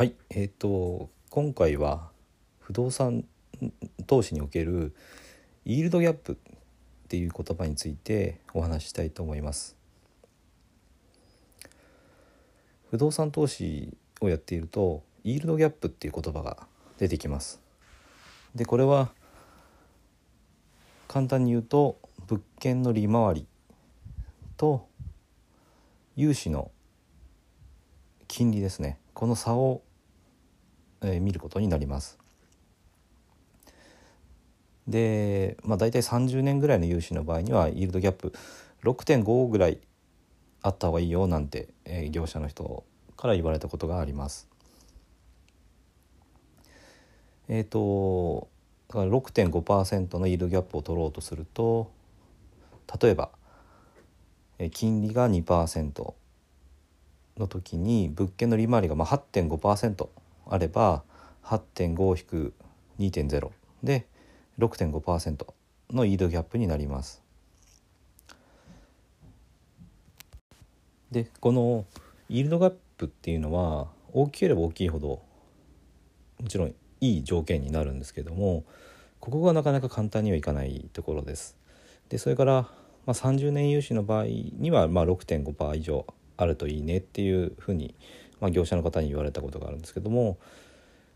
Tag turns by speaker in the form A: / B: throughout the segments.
A: はいえっ、と今回は不動産投資におけるイールドギャップっていう言葉についてお話ししたいと思います。不動産投資をやっているとイールドギャップっていう言葉が出てきます。でこれは簡単に言うと物件の利回りと融資の金利ですね。この差をえー、見ることになります。で、まあ、大体30年ぐらいの融資の場合にはイールドギャップ6.5ぐらいあった方がいいよなんて、えー、業者の人から言われたことがあります。えっ、ー、とだから6.5%のイールドギャップを取ろうとすると例えば、えー、金利が2%の時に物件の利回りがまあ8.5%あれば8.5-2.0で6.5%のイードギャップになります。でこのイールドギャップっていうのは大きければ大きいほどもちろんいい条件になるんですけどもここがなかなか簡単にはいかないところです。でそれから、まあ、30年融資の場合には、まあ、6.5%以上あるといいねっていうふうにまあ、業者の方に言われたことがあるんですけども、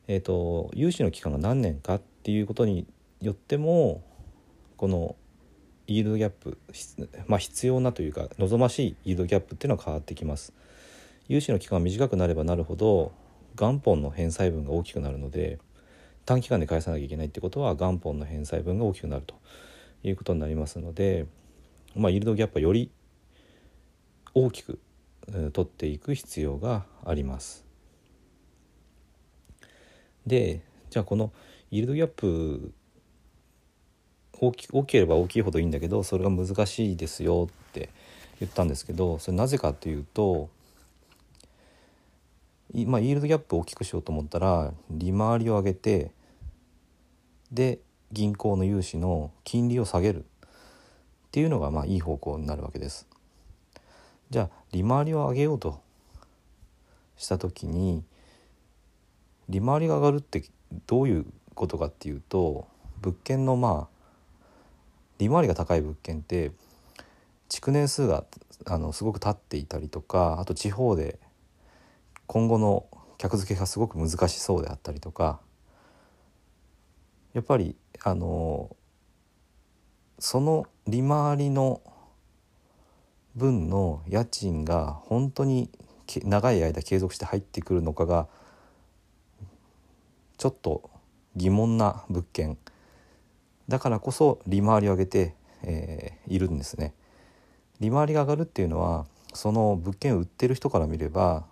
A: えーと、融資の期間が何年かっていうことによってもこのイールドギャップ、まあ、必要なというか望ましいイールドギャップっていうのは変わってきます。融資の期間が短くなればなるほど元本の返済分が大きくなるので短期間で返さなきゃいけないってことは元本の返済分が大きくなるということになりますので、まあ、イールドギャップはより大きく取っていく必要があります。でじゃあこのイールドギャップ大き大きければ大きいほどいいんだけどそれが難しいですよって言ったんですけどそれなぜかというとまあ、イールドギャップを大きくしようと思ったら利回りを上げてで銀行の融資の金利を下げるっていうのがまあいい方向になるわけです。じゃあ利回りを上げようと。した時に利回りが上がるってどういうことかっていうと物件のまあ利回りが高い物件って築年数があのすごく経っていたりとかあと地方で今後の客付けがすごく難しそうであったりとかやっぱりあのその利回りの分の家賃が本当に長い間継続して入ってくるのかがちょっと疑問な物件だからこそ利回りを上げて、えー、いるんですね。利回りが上がるっていうのはその物件を売ってる人から見れば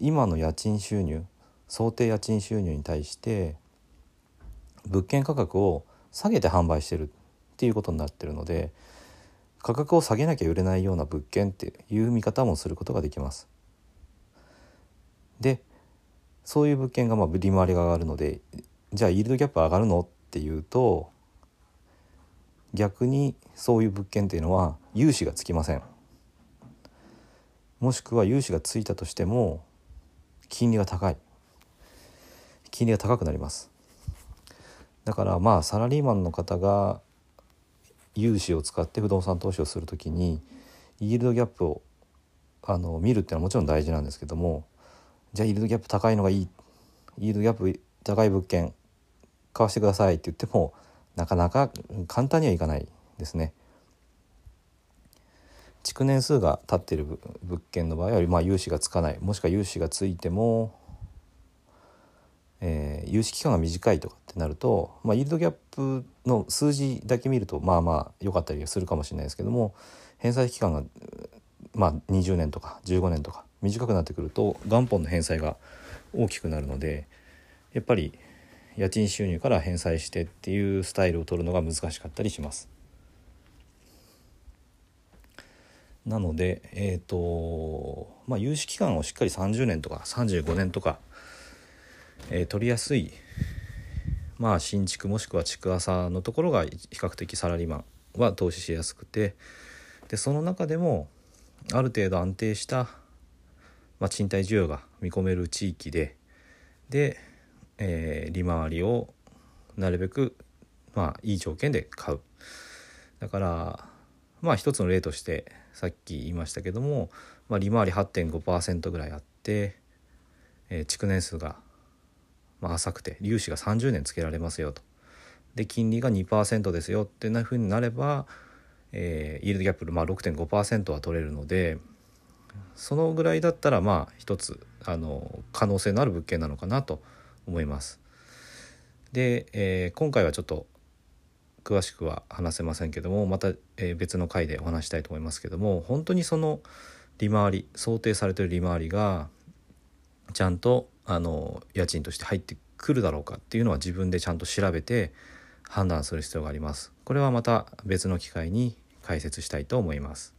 A: 今の家賃収入想定家賃収入に対して物件価格を下げて販売してるっていうことになってるので価格を下げなきゃ売れないような物件っていう見方もすることができます。でそういう物件がまあ利回りが上がるのでじゃあイールドギャップ上がるのっていうと逆にそういう物件っていうのは融資がつきません。もしくは融資がついたとしても金利が高い金利が高くなりますだからまあサラリーマンの方が融資を使って不動産投資をする時にイールドギャップをあの見るっていうのはもちろん大事なんですけどもじゃあイールドギャップ高いのがいいイールドギャップ高い物件買わしてくださいって言ってもなかなか簡単にはいかないですね。築年数が経っている物件の場合は、まあ、融資がつかないもしくは融資がついてもえー、融資期間が短いとかってなると、まあ、イールドギャップの数字だけ見るとまあまあ良かったりするかもしれないですけども返済期間が、まあ、20年とか15年とか短くなってくると元本の返済が大きくなるのでやっぱり家賃収入から返済してっていうスタイルを取るのが難しかったりします。なので、えーとまあ、融資期間をしっかり30年とか35年とかえー、取りやすいまあ新築もしくは築浅のところが比較的サラリーマンは投資しやすくてでその中でもある程度安定したまあ、賃貸需要が見込める地域でで、えー、利回りをなるべくまあいい条件で買う。だからまあ一つの例としてさっき言いましたけども、まあ、利回り8.5%ぐらいあって、えー、築年数がまあ浅くて融資が30年つけられますよとで金利が2%ですよってなふうになれば、えー、イールドギャップ、まあ、6.5%は取れるのでそのぐらいだったらまあ一つあの可能性のある物件なのかなと思います。で、えー、今回はちょっと詳しくは話せませんけどもまた、えー、別の回でお話したいと思いますけども本当にその利回り想定されてる利回りがちゃんとあの家賃として入ってくるだろうかっていうのは自分でちゃんと調べて判断する必要があります。これはまた別の機会に解説したいと思います。